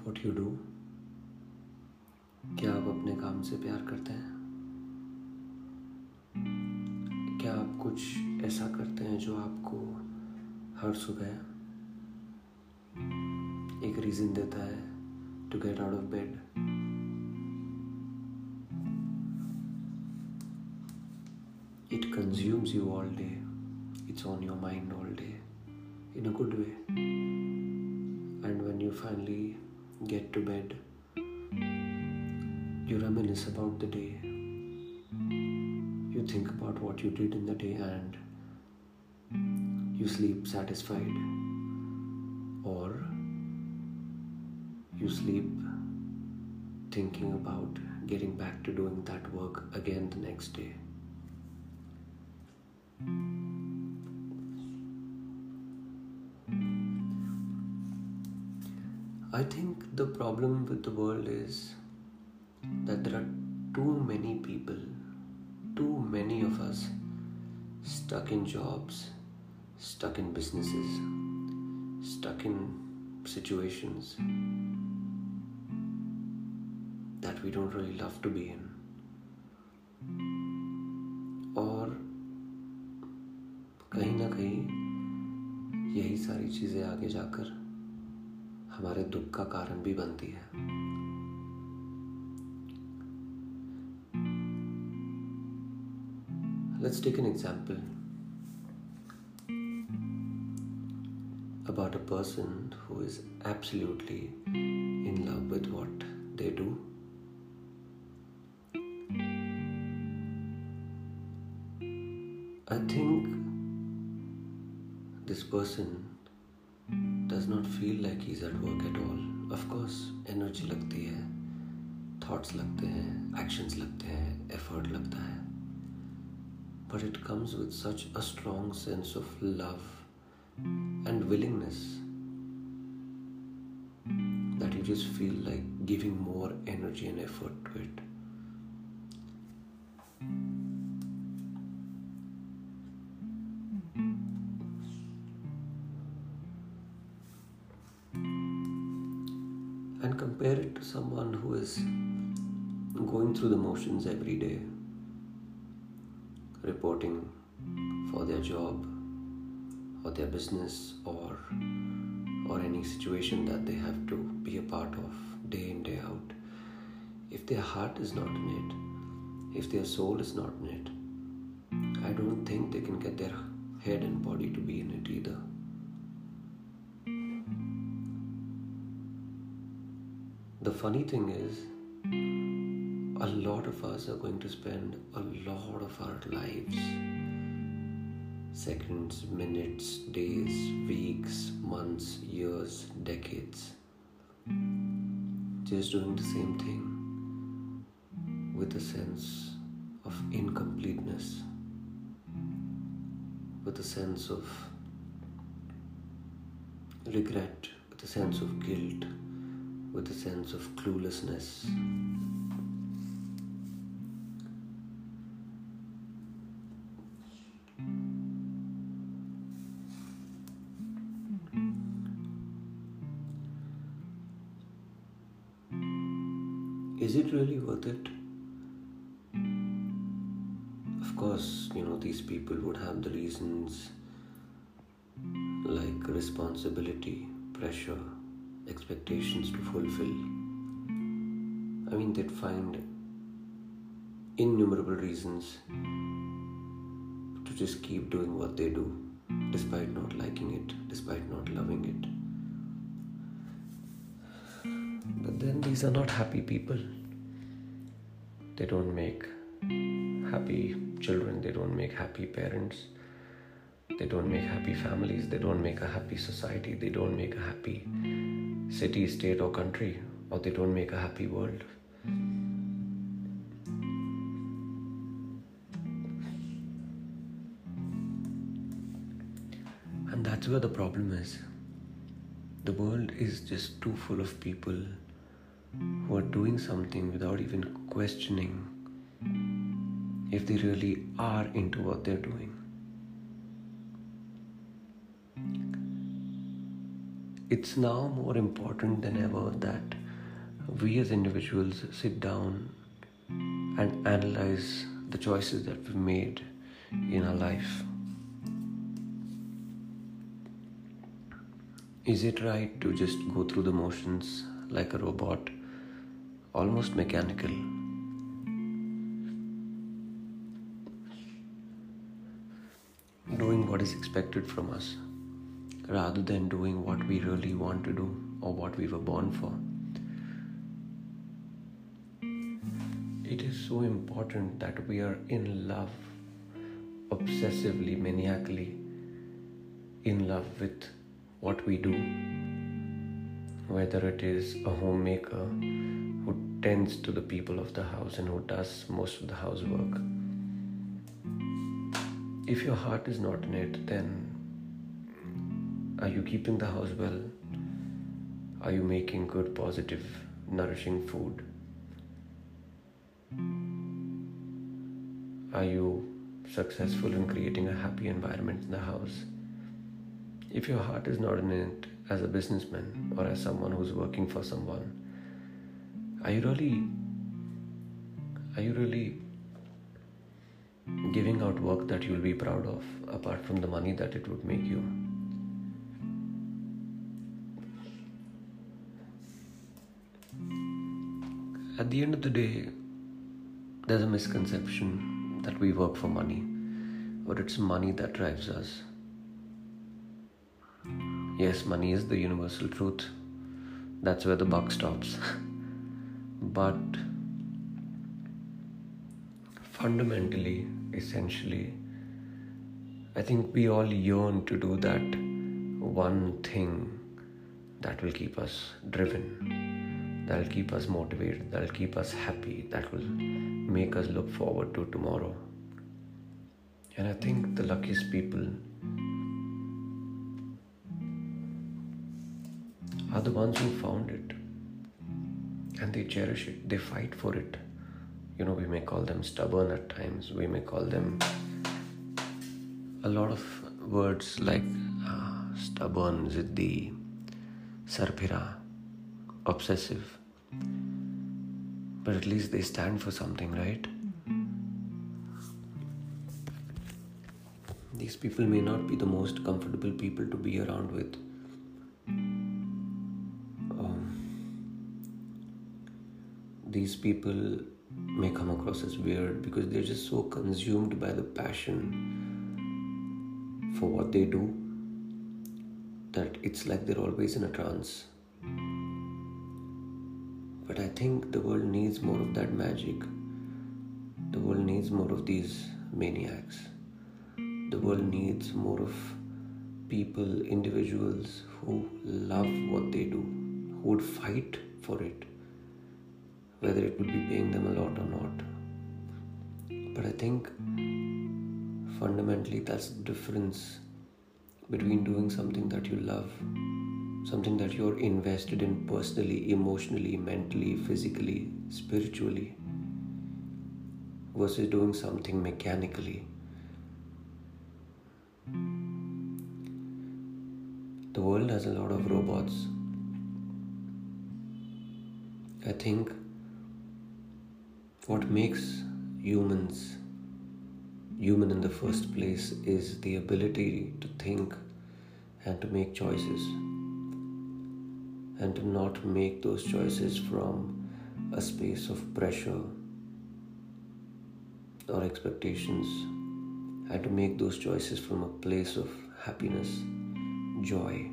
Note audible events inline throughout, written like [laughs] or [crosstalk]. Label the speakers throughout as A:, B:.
A: what you do? क्या आप अपने काम से प्यार करते हैं? क्या आप कुछ ऐसा करते हैं जो आपको हर सुबह एक रीज़न देता है to get out of bed it consumes you all day it's on your mind all day in a good way and when you finally get to bed, you reminisce about the day. You think about what you did in the day and you sleep satisfied. Or you sleep thinking about getting back to doing that work again the next day. I think the problem with the world is that there are too many people, too many of us stuck in jobs, stuck in businesses, stuck in situations that we don't really love to be in. और कहीं ना कहीं यही सारी चीज़ें आगे जाकर हमारे दुख का कारण भी बनती है। Let's take an example about a person who is absolutely in love with what they do I think this person does not feel like he's at work at all. Of course, energy लगती है thoughts लगते हैं actions लगते हैं effort लगता है but it comes with such a strong sense of love and willingness that you just feel like giving more energy and effort to it. And compare it to someone who is going through the motions every day, reporting for their job or their business or or any situation that they have to be a part of day in day out. If their heart is not in it if their soul is not in it i don't think they can get their head and body to be in it either The funny thing is, a lot of us are going to spend a lot of our lives seconds, minutes, days, weeks, months, years, decades just doing the same thing with a sense of incompleteness, with a sense of regret, with a sense of guilt with a sense of cluelessness. Is it really worth it? Of course, you know, these people would have the reasons like responsibility, pressure, expectations to fulfill. I mean, they'd find innumerable reasons to just keep doing what they do, despite not liking it, despite not loving it. But then these are not happy people. They don't make happy children, they don't make happy parents, they don't make happy families, they don't make a happy society, they don't make a happy city, state, or country, or they don't make a happy world. And that's where the problem is. The world is just too full of people who are doing something without even questioning if they really are into what they're doing. It's now more important than ever that we as individuals sit down and analyze the choices that we've made in our life. Is it right to just go through the motions like a robot, almost mechanical? Doing what is expected from us rather than doing what we really want to do or what we were born for. It is so important that we are in love, obsessively, maniacally in love with what we do. Whether it is a homemaker who tends to the people of the house and who does most of the housework. If your heart is not in it, then are you keeping the house well? Are you making good, positive, nourishing food? Are you successful in creating a happy environment in the house? If your heart is not in it as a businessman or as someone who's working for someone, are you really are you really giving out work that you'll be proud of apart from the money that it would make you? At the end of the day, there's a misconception that we work for money, but it's money that drives us. Yes, money is the universal truth. That's where the buck stops. [laughs] but fundamentally, essentially, I think we all yearn to do that one thing that will keep us driven that'll keep us motivated, that'll keep us happy, that will make us look forward to tomorrow. And I think the luckiest people are the ones who found it and they cherish it, they fight for it. You know, we may call them stubborn at times, we may call them a lot of words like uh, stubborn, ziddi, sarpira obsessive. But at least they stand for something, right? These people may not be the most comfortable people to be around with. Um, these people may come across as weird because they're just so consumed by the passion for what they do that it's like they're always in a trance. But I think the world needs more of that magic. The world needs more of these maniacs. The world needs more of people, individuals who love what they do, who would fight for it, whether it would be paying them a lot or not. But I think fundamentally that's the difference between doing something that you love something that you're invested in personally, emotionally, mentally, physically, spiritually, versus doing something mechanically. The world has a lot of robots. I think what makes humans human in the first place is the ability to think and to make choices and to not make those choices from a space of pressure or expectations and to make those choices from a place of happiness, joy,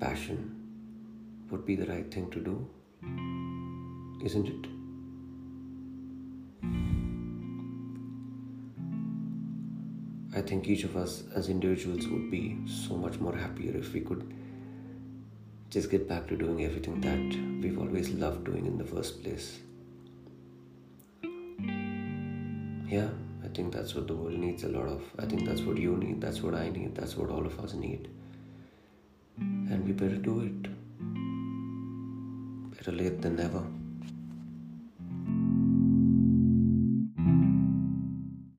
A: passion would be the right thing to do, isn't it? I think each of us as individuals would be so much more happier if we could just get back to doing everything that we've always loved doing in the first place. Yeah, I think that's what the world needs a lot of. I think that's what you need, that's what I need, that's what all of us need. And we better do it. Better late than never.